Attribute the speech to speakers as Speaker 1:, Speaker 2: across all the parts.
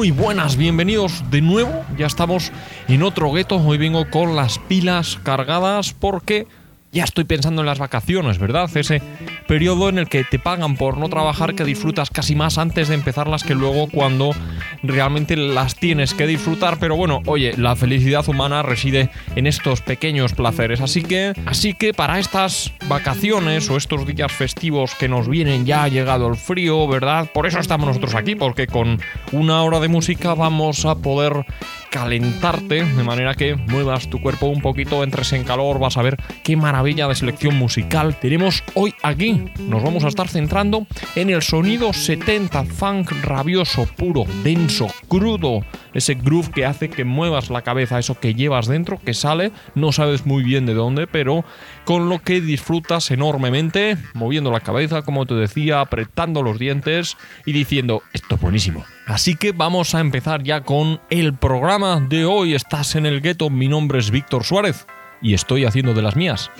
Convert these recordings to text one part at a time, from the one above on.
Speaker 1: Muy buenas, bienvenidos de nuevo. Ya estamos en otro gueto. Hoy vengo con las pilas cargadas porque ya estoy pensando en las vacaciones, ¿verdad? Ese periodo en el que te pagan por no trabajar que disfrutas casi más antes de empezarlas que luego cuando realmente las tienes que disfrutar. Pero bueno, oye, la felicidad humana reside en estos pequeños placeres. Así que, así que para estas vacaciones o estos días festivos que nos vienen ya ha llegado el frío, ¿verdad? Por eso estamos nosotros aquí, porque con una hora de música vamos a poder calentarte de manera que muevas tu cuerpo un poquito, entres en calor, vas a ver qué maravilla de selección musical tenemos hoy aquí. Nos vamos a estar centrando en el sonido 70 funk rabioso, puro, denso, crudo, ese groove que hace que muevas la cabeza, eso que llevas dentro, que sale, no sabes muy bien de dónde, pero con lo que disfrutas enormemente, moviendo la cabeza, como te decía, apretando los dientes y diciendo, esto es buenísimo. Así que vamos a empezar ya con el programa de hoy. Estás en el gueto, mi nombre es Víctor Suárez y estoy haciendo de las mías.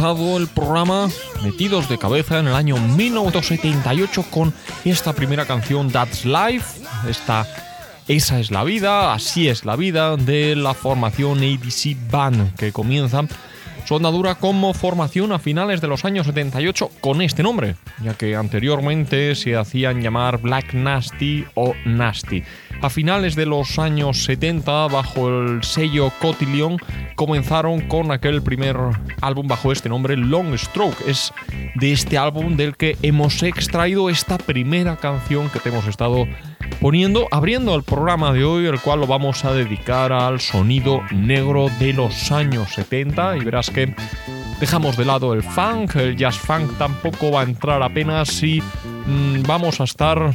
Speaker 1: El programa metidos de cabeza en el año 1978 con esta primera canción That's Life, esta Esa es la vida, así es la vida de la formación ABC Band que comienza
Speaker 2: su andadura como formación a finales de los años 78 con este nombre, ya que anteriormente se hacían llamar Black Nasty o Nasty. A finales de los años 70, bajo el sello Cotillion, comenzaron con aquel primer álbum bajo este nombre, Long Stroke. Es de este álbum del que hemos extraído esta primera canción que te hemos estado poniendo, abriendo el programa de hoy, el cual lo vamos a dedicar al sonido negro de los años 70 y verás que dejamos de lado el funk, el jazz funk tampoco va a entrar apenas si mm, vamos a estar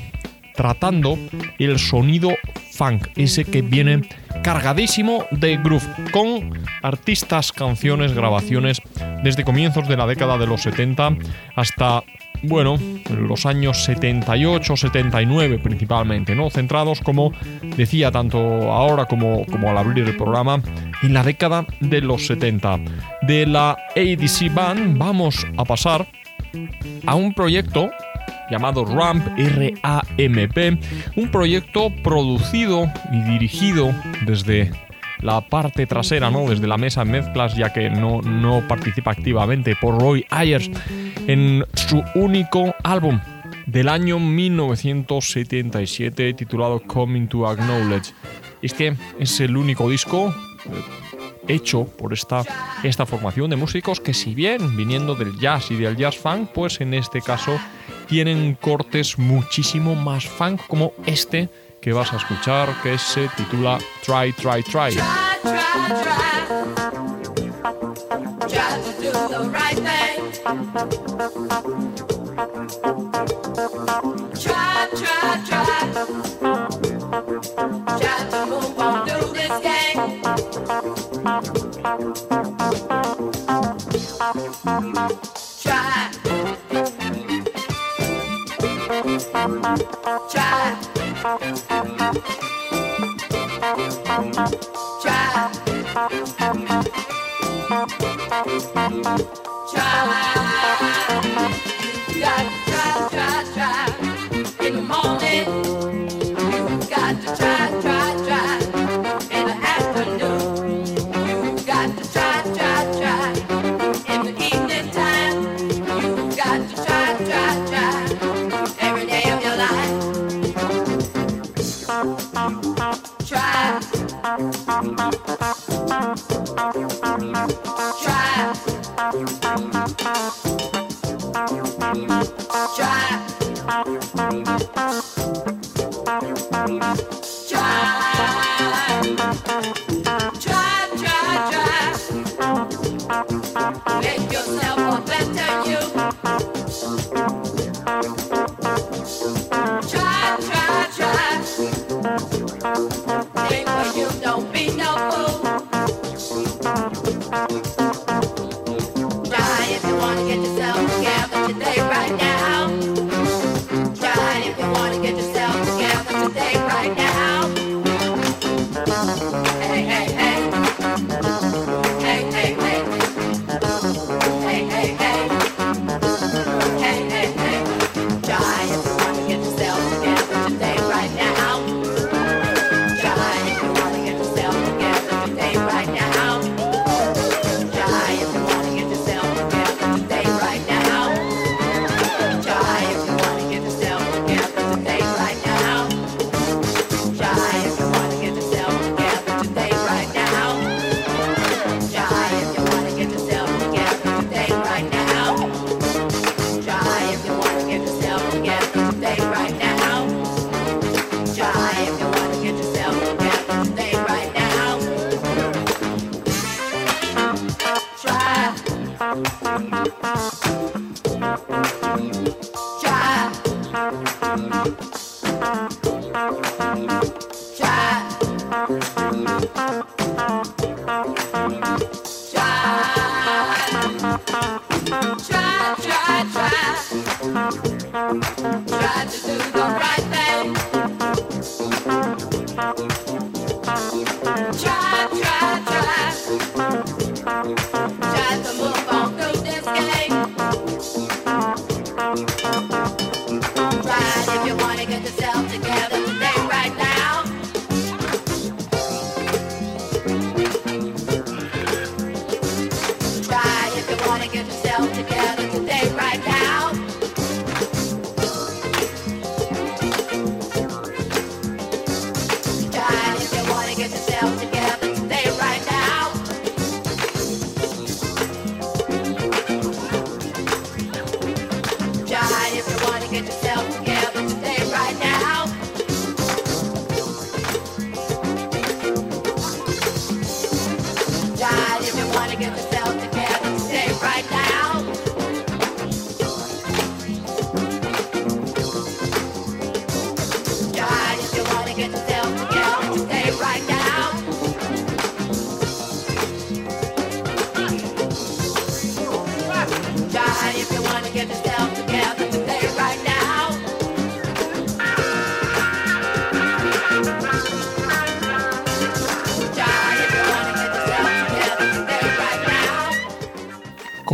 Speaker 2: tratando el sonido funk, ese que viene cargadísimo de groove, con artistas, canciones, grabaciones desde comienzos de la década de los 70 hasta bueno, los años 78, 79 principalmente, ¿no? Centrados, como decía tanto ahora como, como al abrir el programa, en la década de los 70. De la ADC Band vamos a pasar a un proyecto llamado RAMP, R-A-M-P, un proyecto producido y dirigido desde la parte trasera, ¿no? Desde la mesa mezclas, ya que no, no participa activamente por Roy Ayers en su único álbum del año 1977 titulado Coming to Acknowledge. Este es el único disco eh, hecho por esta, esta formación de músicos que si bien viniendo del jazz y del jazz funk, pues en este caso tienen cortes muchísimo más funk como este que vas a escuchar que se titula Try, Try, Try.
Speaker 3: Try, try, try. Try.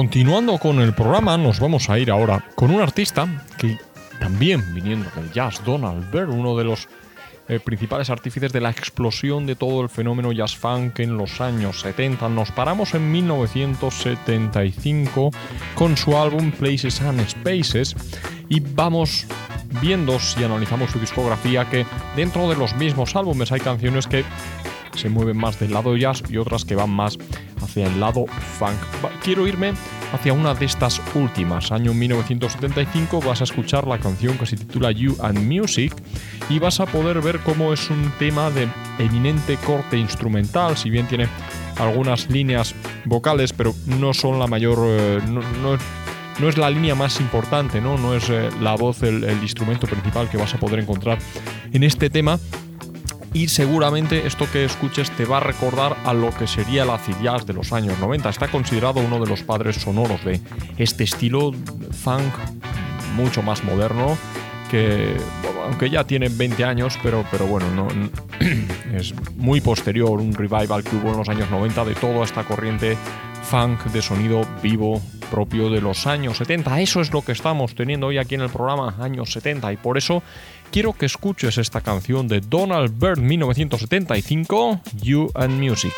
Speaker 2: Continuando con el programa, nos vamos a ir ahora con un artista que también viniendo del jazz, Donald Byrd, uno de los eh, principales artífices de la explosión de todo el fenómeno jazz funk en los años 70. Nos paramos en 1975 con su álbum Places and Spaces y vamos viendo si analizamos su discografía que dentro de los mismos álbumes hay canciones que se mueven más del lado jazz y otras que van más hacia el lado funk. Quiero irme hacia una de estas últimas. Año 1975 vas a escuchar la canción que se titula You and Music y vas a poder ver cómo es un tema de eminente corte instrumental, si bien tiene algunas líneas vocales, pero no son la mayor... eh, no, no es- la línea más importante, ¿no? No es eh, la voz el instrumento principal que vas a poder encontrar en este tema, y seguramente esto que escuches te va a recordar a lo que sería el acid jazz de los años 90. Está considerado uno de los padres sonoros de este estilo funk mucho más moderno que aunque ya tiene 20 años, pero, pero bueno, no, no- es muy posterior, un revival que hubo en los años 90 de toda esta corriente funk de sonido vivo propio de los años 70. Eso es lo que estamos teniendo hoy aquí en el programa, años 70, y por eso quiero que escuches esta canción de Donald Byrd 1975, You and Music.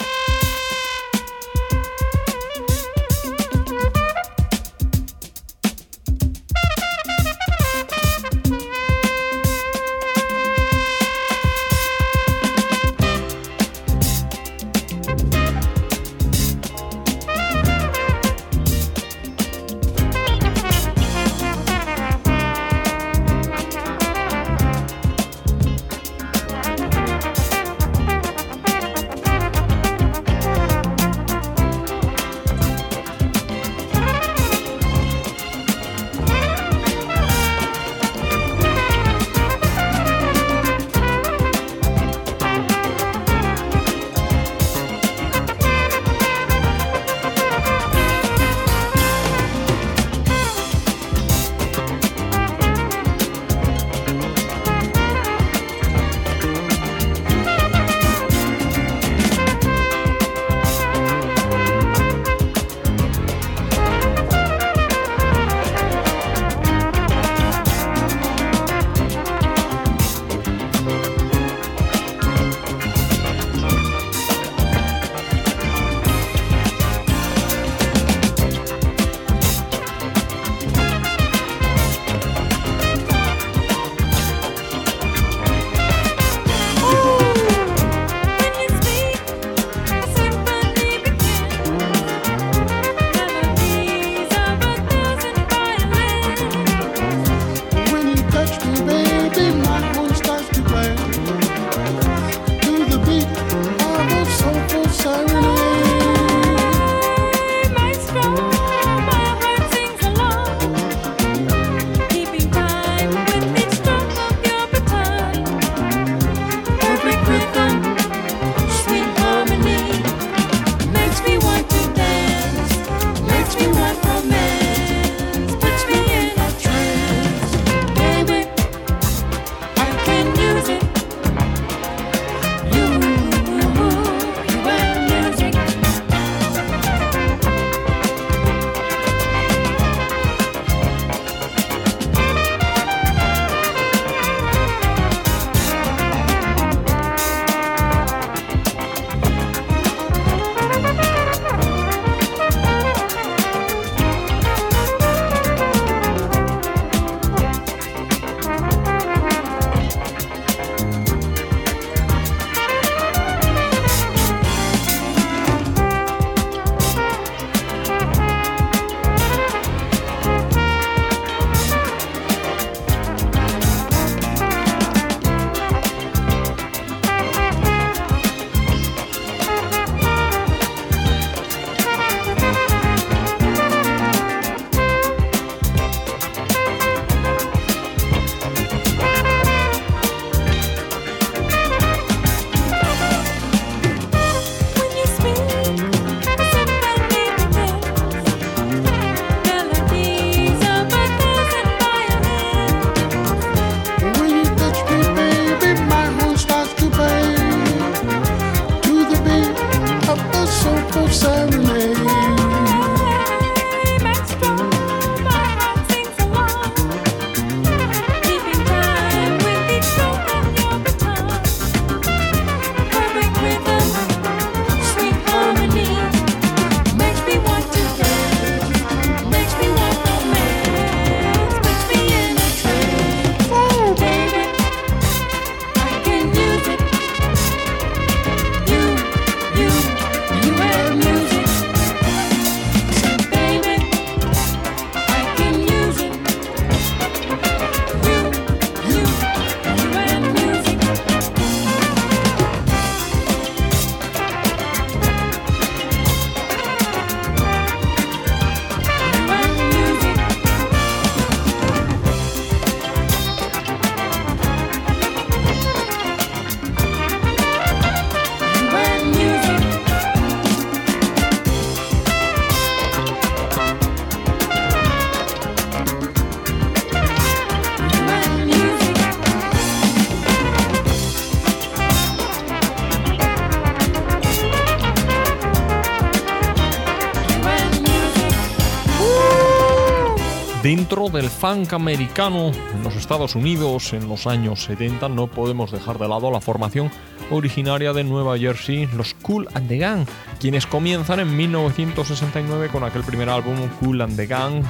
Speaker 2: Del funk americano en los Estados Unidos en los años 70 no podemos dejar de lado la formación originaria de Nueva Jersey, los Cool and the Gang, quienes comienzan en 1969 con aquel primer álbum Cool and the Gang,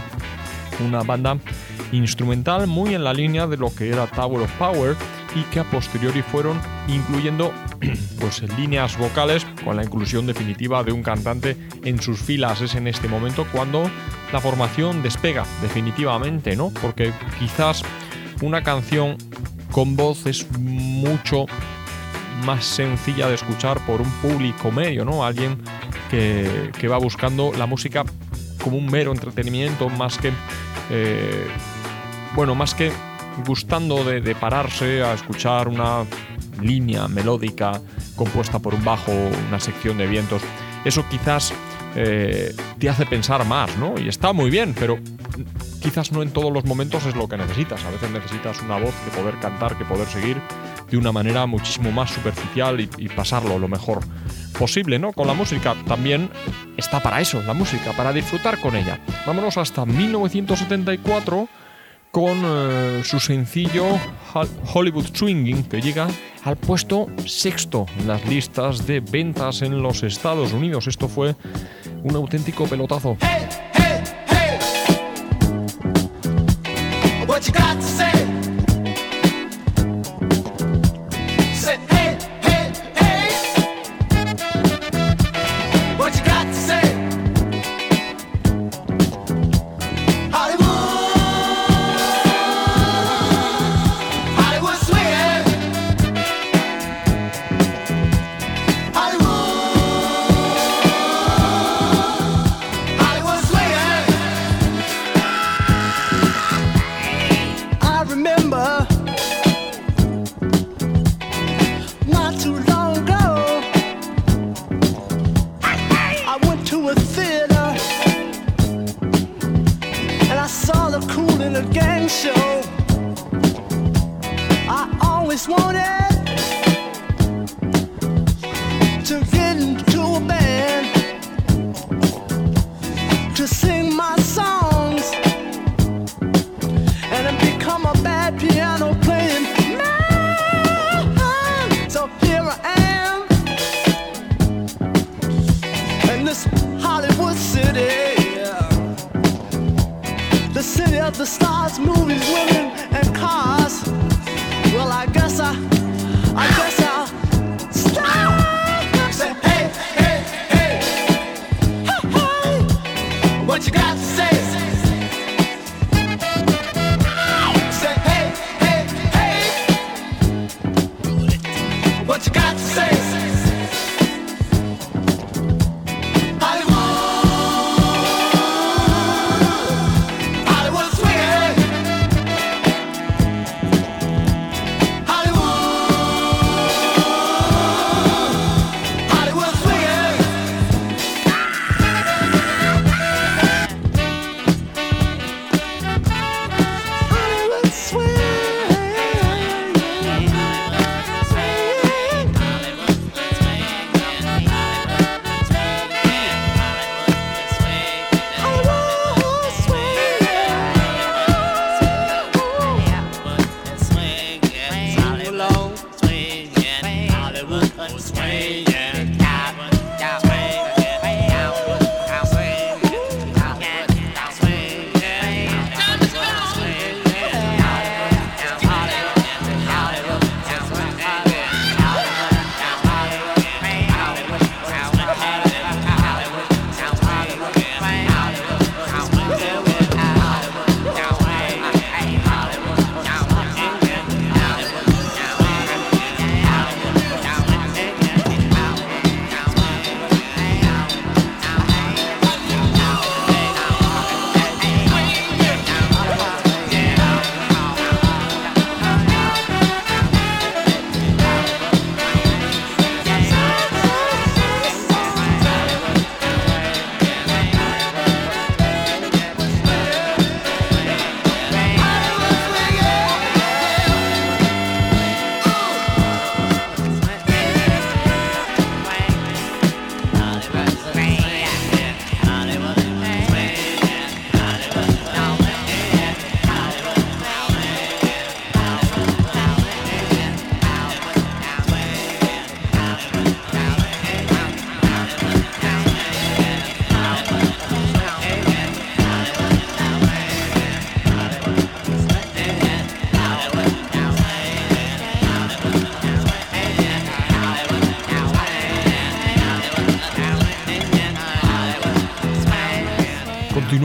Speaker 2: una banda instrumental muy en la línea de lo que era Tower of Power y que a posteriori fueron incluyendo pues líneas vocales con la inclusión definitiva de un cantante en sus filas. Es en este momento cuando la formación despega definitivamente, ¿no? Porque quizás una canción con voz es mucho más sencilla de escuchar por un público medio, ¿no? Alguien que, va buscando la música como un mero entretenimiento más que eh, bueno, más que gustando de, de, pararse a escuchar una línea melódica compuesta por un bajo, una sección de vientos, eso quizás eh, te hace pensar más, ¿no? Y está muy bien, pero quizás no en todos los momentos es lo que necesitas. A veces necesitas una voz que poder cantar, que poder seguir de una manera muchísimo más superficial y, y pasarlo lo mejor posible, ¿no? Con la música también está para eso, la música, para disfrutar con ella. Vámonos hasta 1974 con eh, su sencillo Hollywood Swinging, que llega al puesto sexto en las listas de ventas en los Estados Unidos. Esto fue un auténtico pelotazo.
Speaker 4: The stars, movies, women, and cars.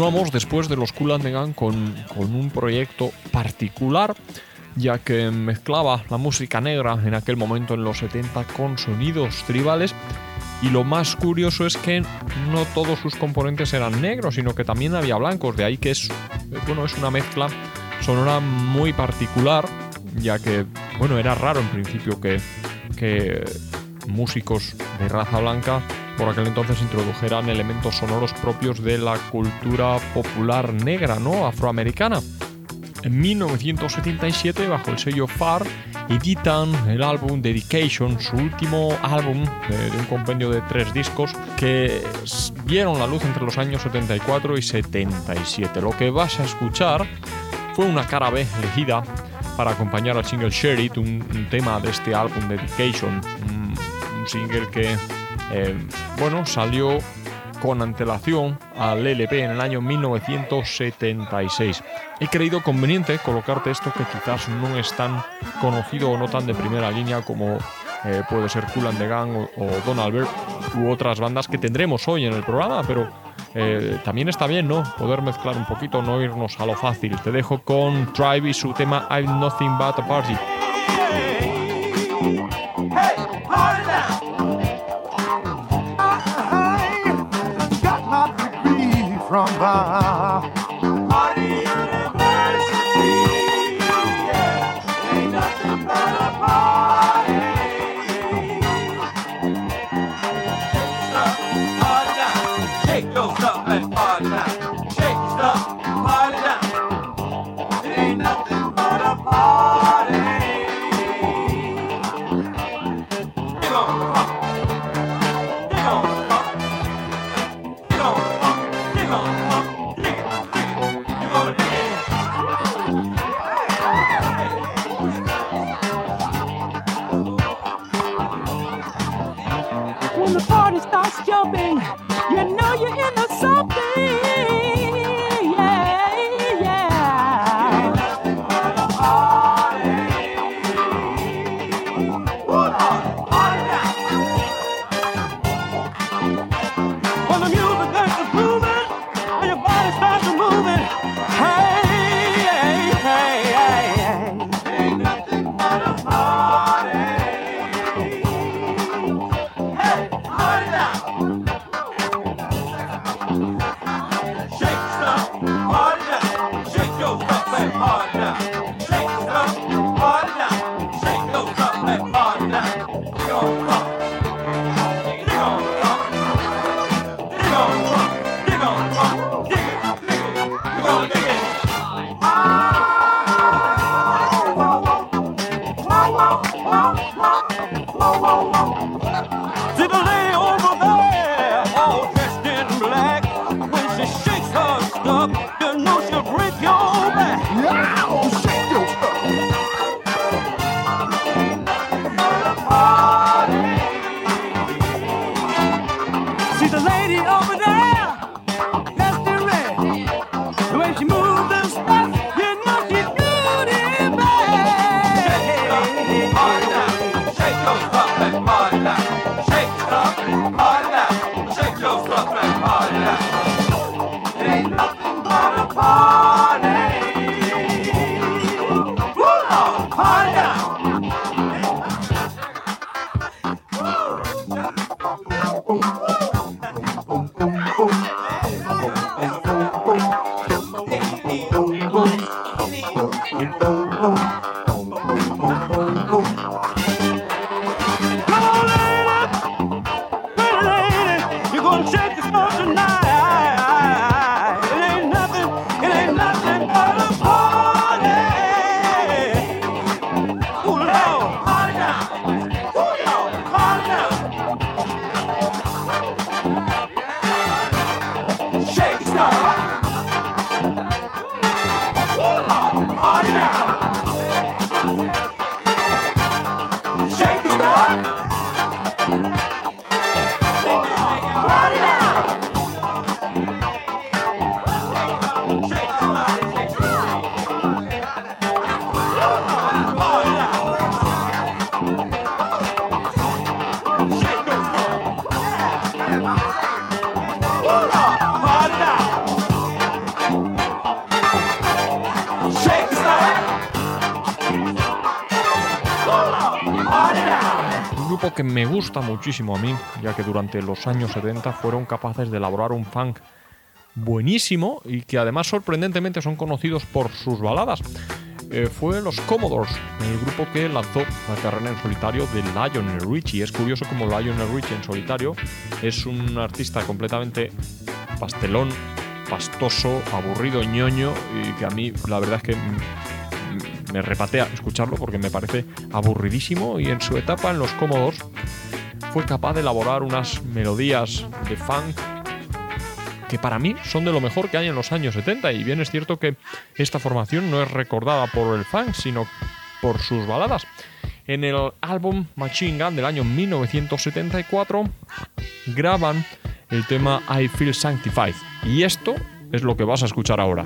Speaker 2: Continuamos después de los Cool and the con, con un proyecto particular, ya que mezclaba la música negra en aquel momento en los 70 con sonidos tribales. Y lo más curioso es que no todos sus componentes eran negros, sino que también había blancos. De ahí que es, bueno, es una mezcla sonora muy particular, ya que, bueno, era raro en principio que, que músicos de raza blanca por aquel entonces introdujeran elementos sonoros propios de la cultura popular negra, ¿no? Afroamericana. En 1977, bajo el sello FAR, editan el álbum Dedication, su último álbum de, de un compendio de tres discos que vieron la luz entre los años 74 y 77. Lo que vas a escuchar fue una cara B elegida para acompañar al single Share It, un, un tema de este álbum Dedication, un, un single que, eh, bueno, salió con antelación al LP en el año 1976. He creído conveniente colocarte esto que quizás no es tan conocido o no tan de primera línea como eh, puede ser Cool and the Gang o, o Don Albert u otras bandas que tendremos hoy en el programa, pero eh, también está bien, ¿no? Poder mezclar un poquito, no irnos a lo fácil. Te dejo con Tribe y su tema I'm Nothing But a Party.
Speaker 5: I from the
Speaker 2: me gusta muchísimo a mí, ya que durante los años 70 fueron capaces de elaborar un funk buenísimo y que además sorprendentemente son conocidos por sus baladas. Eh, fue los Commodores, el grupo que lanzó la carrera en solitario de Lionel Richie. Es curioso como Lionel Richie en solitario es un artista completamente pastelón, pastoso, aburrido, ñoño y que a mí la verdad es que me repatea escucharlo porque me parece aburridísimo y en su etapa en los Commodores fue capaz de elaborar unas melodías de funk que para mí son de lo mejor que hay en los años 70 y bien es cierto que esta formación no es recordada por el funk sino por sus baladas. En el álbum Machine Gun del año 1974 graban el tema I Feel Sanctified y esto es lo que vas a escuchar ahora.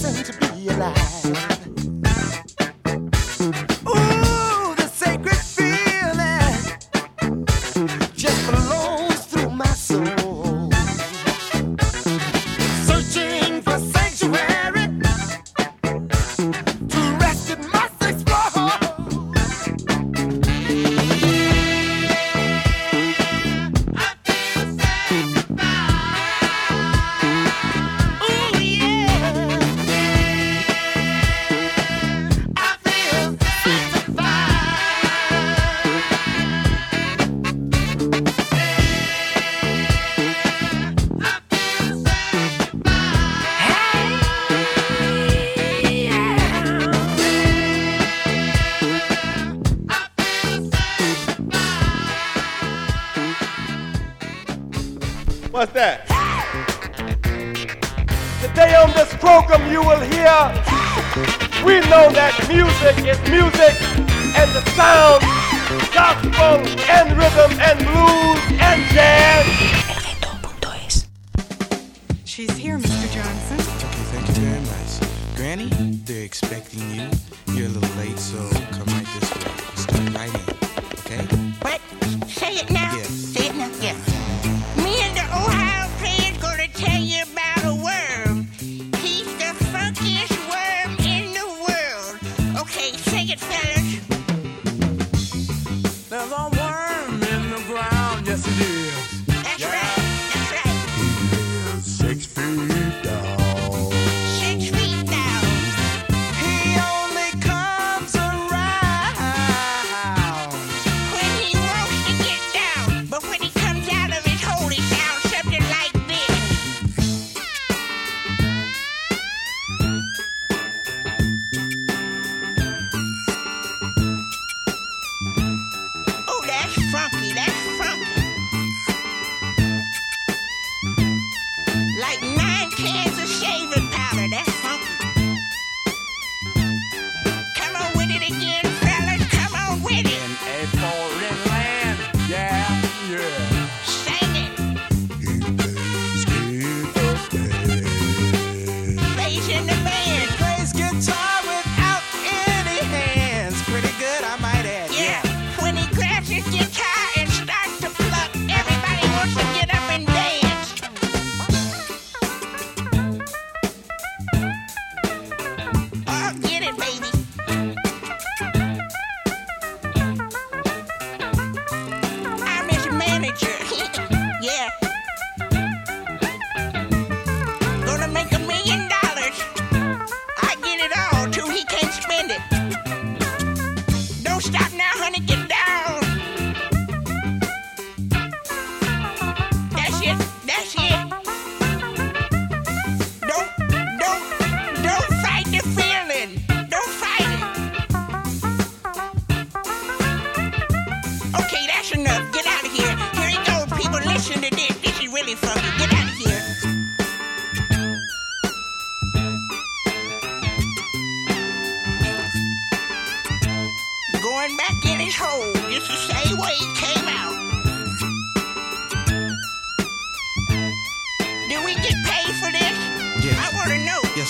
Speaker 4: Blessing to be alive.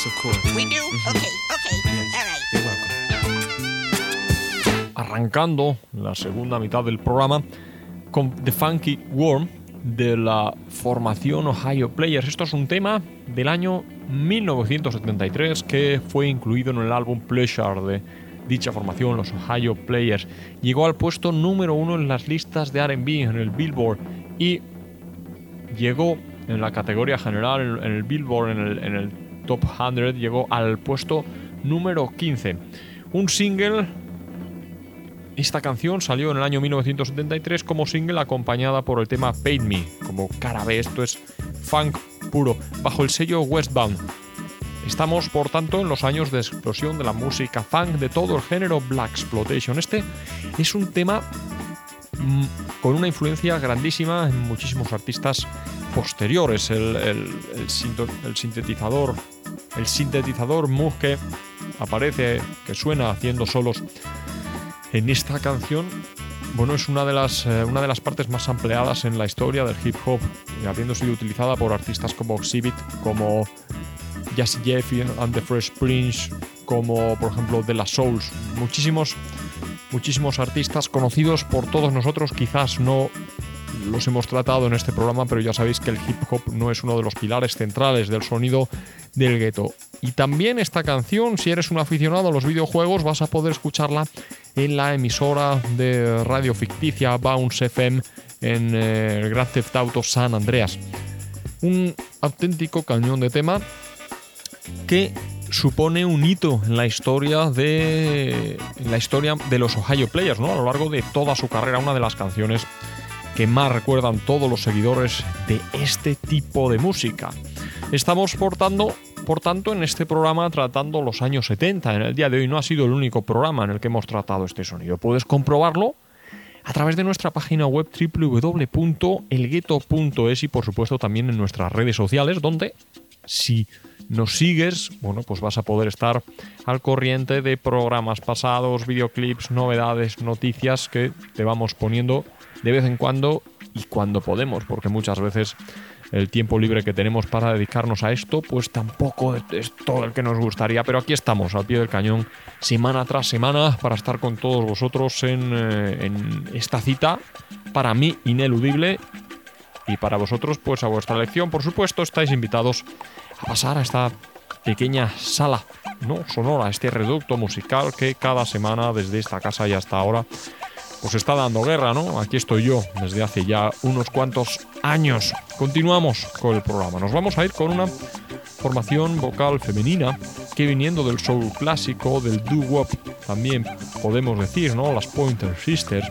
Speaker 5: Yes,
Speaker 1: of course.
Speaker 6: We do? Okay, okay.
Speaker 1: Yes.
Speaker 6: All right.
Speaker 1: You're welcome.
Speaker 2: arrancando la segunda mitad del programa con The Funky Worm de la formación Ohio Players. Esto es un tema del año 1973 que fue incluido en el álbum Pleasure de dicha formación, los Ohio Players. Llegó al puesto número uno en las listas de RB en el Billboard y llegó en la categoría general, en en el Billboard, en el, en el Top 100, llegó al puesto número 15. Un single esta canción salió en el año 1973 como single acompañada por el tema Paid Me, como cara B, esto es funk puro, bajo el sello Westbound. Estamos, por tanto, en los años de explosión de la música funk de todo el género Black Exploitation. Este es un tema mm, con una influencia grandísima en muchísimos artistas posteriores. El sintetizador, el sintetizador Moog aparece, que suena haciendo solos en esta canción, bueno, es una de las, eh, una de las partes más empleadas en la historia del hip hop, habiendo sido utilizada por artistas como Exhibit, como Jazzy Jeff and the Fresh Prince, como por ejemplo De La Souls. Muchísimos, muchísimos artistas conocidos por todos nosotros, quizás no los hemos tratado en este programa, pero ya sabéis que el hip hop no es uno de los pilares centrales del sonido del gueto. Y también esta canción, si eres un aficionado a los videojuegos, vas a poder escucharla en la emisora de radio ficticia Bounce FM en eh, el Grand Theft Auto San Andreas. Un auténtico cañón de tema que supone un hito en la historia de la historia de los Ohio Players, ¿no? A lo largo de toda su carrera, una de las canciones que más recuerdan todos los seguidores de este tipo de música. Estamos portando, por tanto, en este programa tratando los años 70. En el día de hoy no ha sido el único programa en el que hemos tratado este sonido. Puedes comprobarlo a través de nuestra página web www.elgueto.es y por supuesto también en nuestras redes sociales donde si nos sigues, bueno, pues vas a poder estar al corriente de programas pasados, videoclips, novedades, noticias que te vamos poniendo de vez en cuando y cuando podemos, porque muchas veces el tiempo libre que tenemos para dedicarnos a esto, pues tampoco es todo el que nos gustaría, pero aquí estamos, al pie del cañón, semana tras semana, para estar con todos vosotros en, eh, en esta cita, para mí ineludible, y para vosotros, pues a vuestra elección, por supuesto, estáis invitados a pasar a esta pequeña sala no sonora, este reducto musical que cada semana desde esta casa y hasta ahora pues está dando guerra, ¿no? Aquí estoy yo desde hace ya unos cuantos años. Continuamos con el programa. Nos vamos a ir con una formación vocal femenina que viniendo del soul clásico, del doo-wop, también podemos decir, ¿no? Las Pointer Sisters.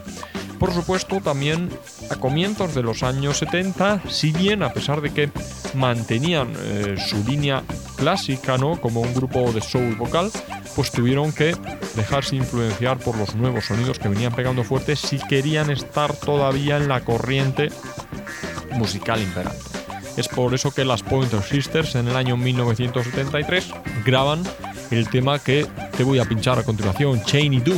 Speaker 2: Por supuesto, también a comienzos de los años 70, si bien a pesar de que mantenían eh, su línea clásica, ¿no? Como un grupo de soul vocal, pues tuvieron que dejarse influenciar por los nuevos sonidos que venían pegando fuerte si querían estar todavía en la corriente musical imperante. Es por eso que las Pointer Sisters en el año 1973 graban el tema que te voy a pinchar a continuación, Cheney Do.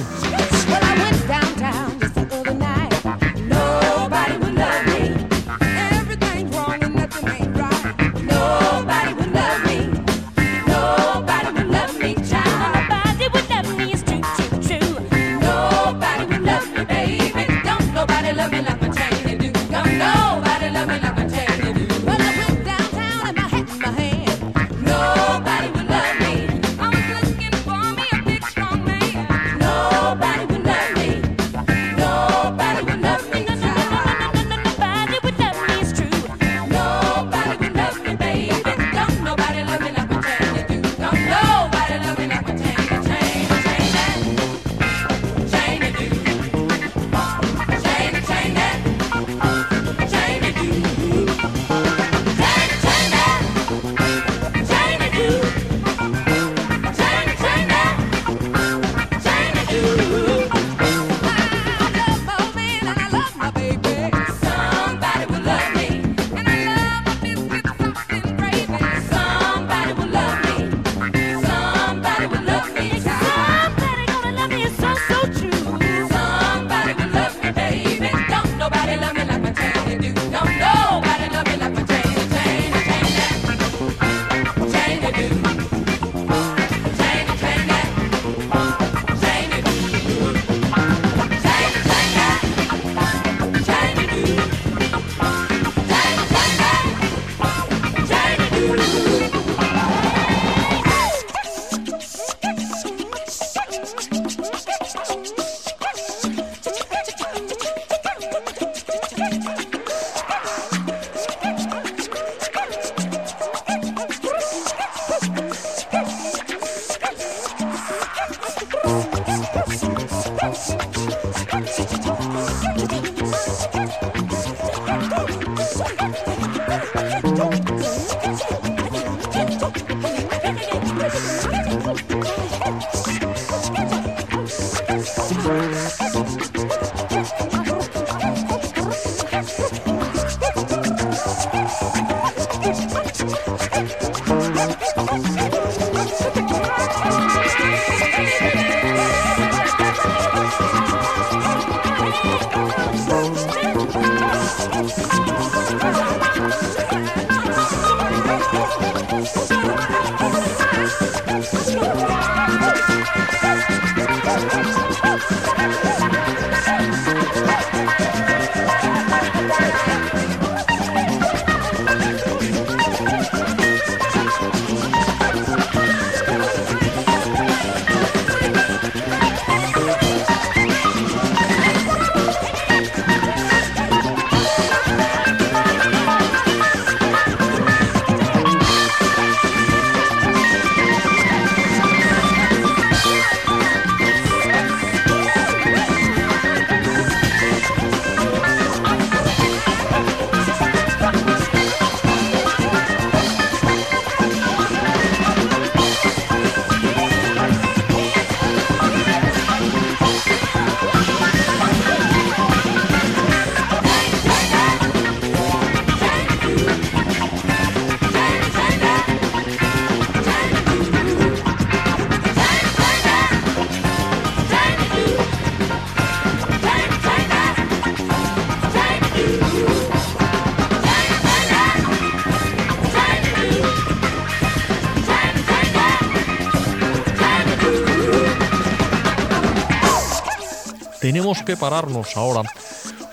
Speaker 2: Tenemos que pararnos ahora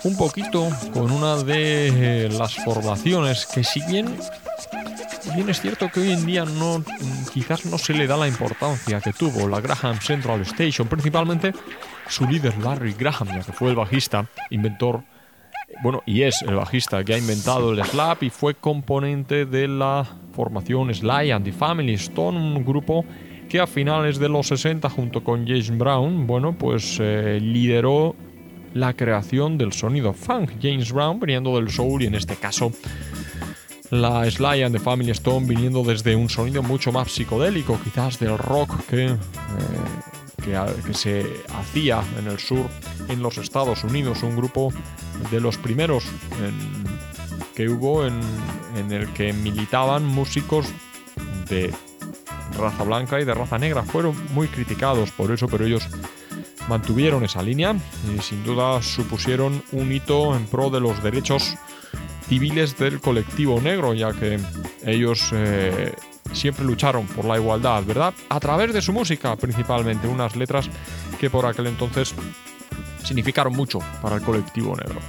Speaker 2: un poquito con una de eh, las formaciones que si bien bien es cierto que hoy en día no quizás no se le da la importancia que tuvo la Graham Central Station, principalmente su líder Larry Graham, ya que fue el bajista, inventor bueno, y es el bajista que ha inventado el slap y fue componente de la formación Sly and the Family Stone, un grupo que a finales de los 60 junto con James Brown, bueno, pues eh, lideró la creación del sonido funk. James Brown viniendo del soul y en este caso la Sly and the Family Stone viniendo desde un sonido mucho más psicodélico, quizás del rock que, eh, que, se hacía en el sur, en los Estados Unidos, un grupo de los primeros que hubo en, en el que militaban músicos de raza blanca y de raza negra. Fueron muy criticados por eso, pero ellos mantuvieron esa línea y sin duda supusieron un hito en pro de los derechos civiles del colectivo negro, ya que ellos eh, siempre lucharon por la igualdad, ¿verdad? A través de su música, principalmente, unas letras que por aquel entonces significaron mucho para el colectivo negro.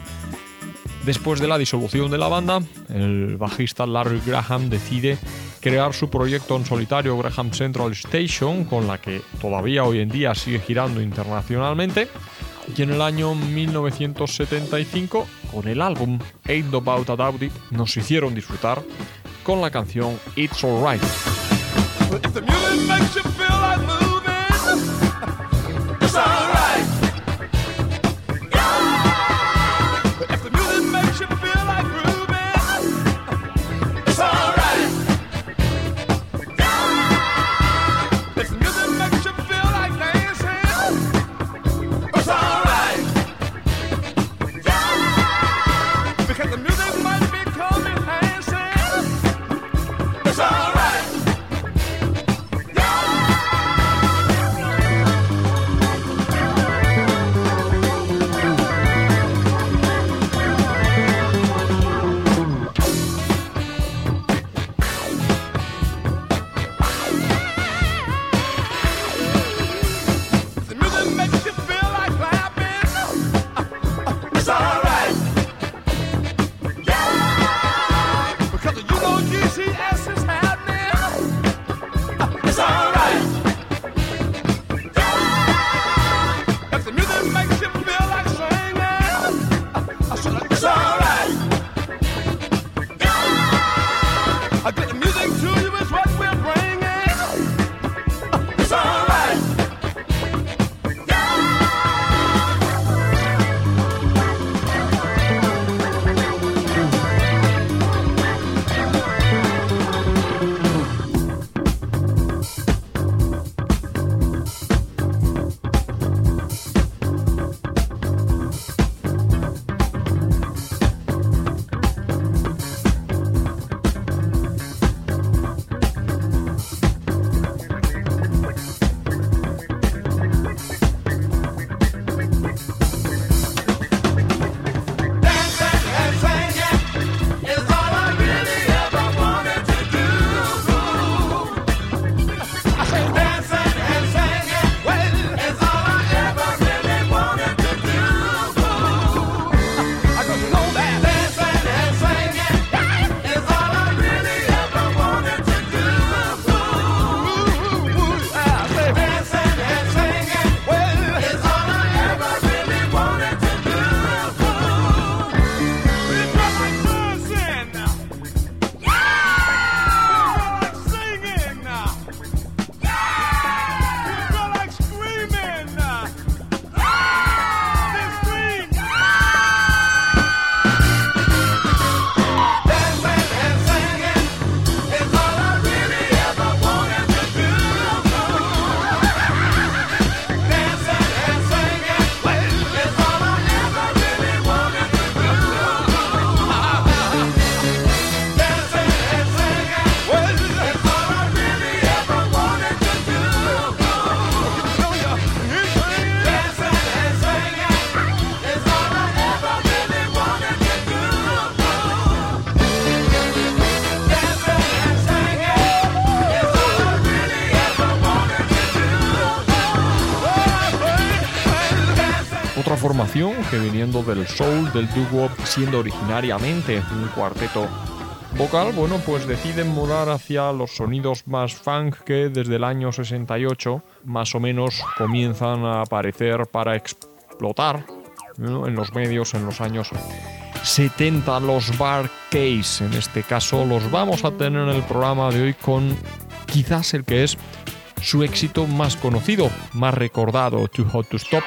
Speaker 2: Después de la disolución de la banda, el bajista Larry Graham decide crear su proyecto en solitario Graham Central Station, con la que todavía hoy en día sigue girando internacionalmente. Y en el año 1975, con el álbum Ain't About a Doubt nos hicieron disfrutar con la canción It's Alright. Que viniendo del soul, del doo-wop, siendo originariamente un cuarteto vocal, bueno, pues deciden mudar hacia los sonidos más funk que desde el año 68 más o menos comienzan a aparecer para explotar en los medios en los años 70 los Bar Case. En este caso los vamos a tener en el programa de hoy con quizás el que es su éxito más conocido, más recordado, Too Hot to Stop.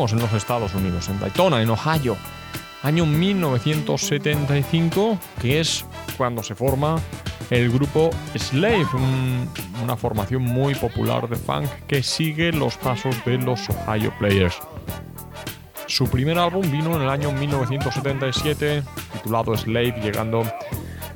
Speaker 2: En los Estados Unidos, en Daytona, en Ohio, año 1975, que es cuando se forma el grupo Slave, un- una formación muy popular de funk que sigue los pasos de los Ohio Players. Su primer álbum vino en el año 1977, titulado Slave, llegando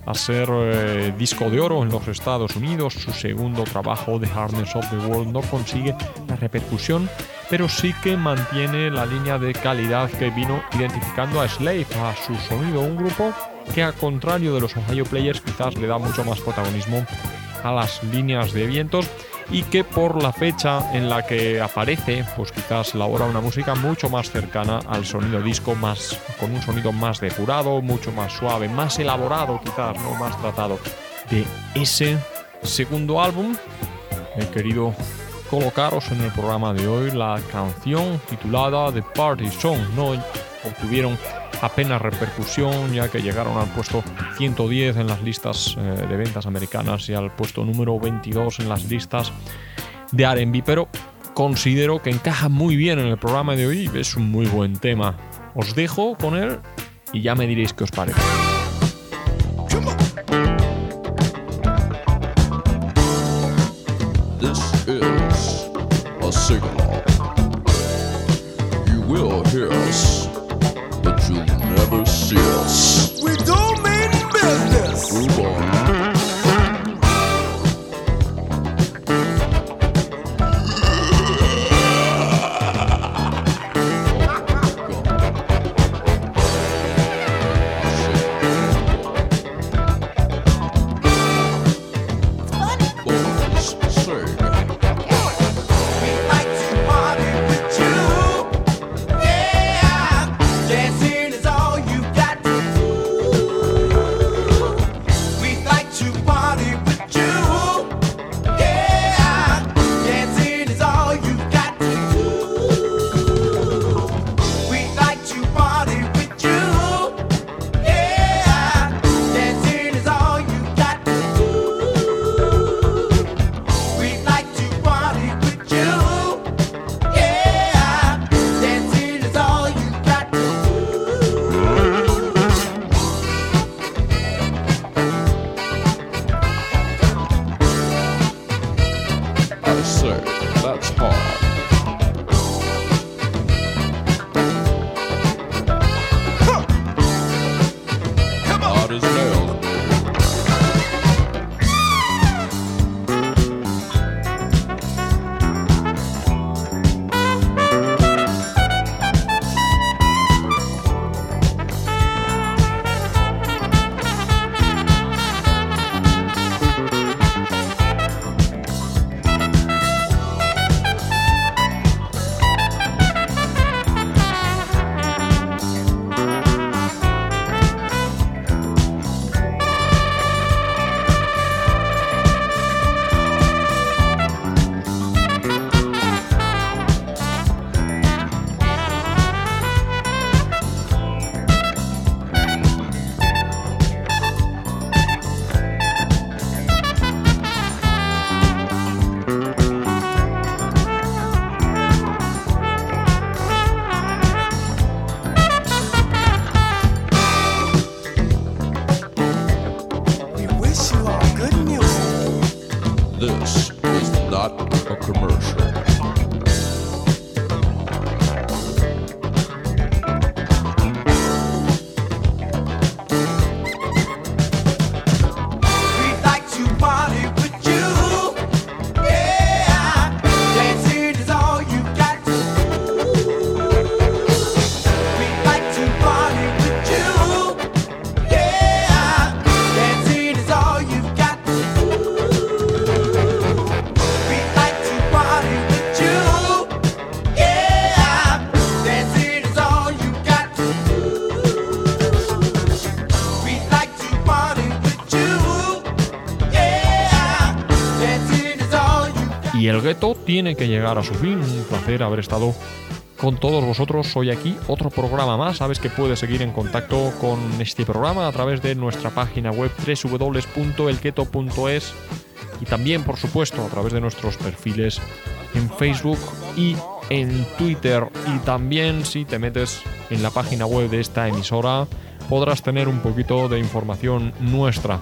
Speaker 2: a ser eh, disco de oro en los Estados Unidos. Su segundo trabajo, The Hardness of the World, no consigue la repercusión, pero sí que mantiene la línea de calidad que vino identificando a Slave, a su sonido, un grupo que a contrario de los Ohio Players quizás le da mucho más protagonismo a las líneas de vientos y que por la fecha en la que aparece, pues quizás elabora una música mucho más cercana al sonido disco, más con un sonido más depurado, mucho más suave, más elaborado quizás, no más tratado. De ese segundo álbum he querido colocaros en el programa de hoy la canción titulada The Party Song. No obtuvieron apenas repercusión ya que llegaron al puesto 110 en las listas eh, de ventas americanas y al puesto número 22 en las listas de R&B, pero considero que encaja muy bien en el programa de hoy es un muy buen tema. Os dejo con él y ya me diréis qué os parece. Y el gueto tiene que llegar a su fin. Un placer haber estado con todos vosotros hoy aquí. Otro programa más. Sabes que puedes seguir en contacto con este programa a través de nuestra página web www.elgueto.es y también, por supuesto, a través de nuestros perfiles en Facebook y en Twitter. Y también, si te metes en la página web de esta emisora, podrás tener un poquito de información nuestra.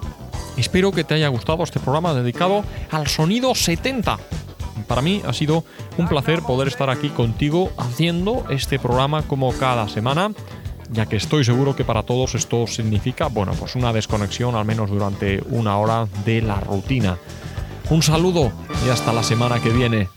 Speaker 2: Espero que te haya gustado este programa dedicado al sonido 70. Para mí ha sido un placer poder estar aquí contigo haciendo este programa como cada semana, ya que estoy seguro que para todos esto significa, bueno, pues una desconexión al menos durante una hora de la rutina. Un saludo y hasta la semana que viene.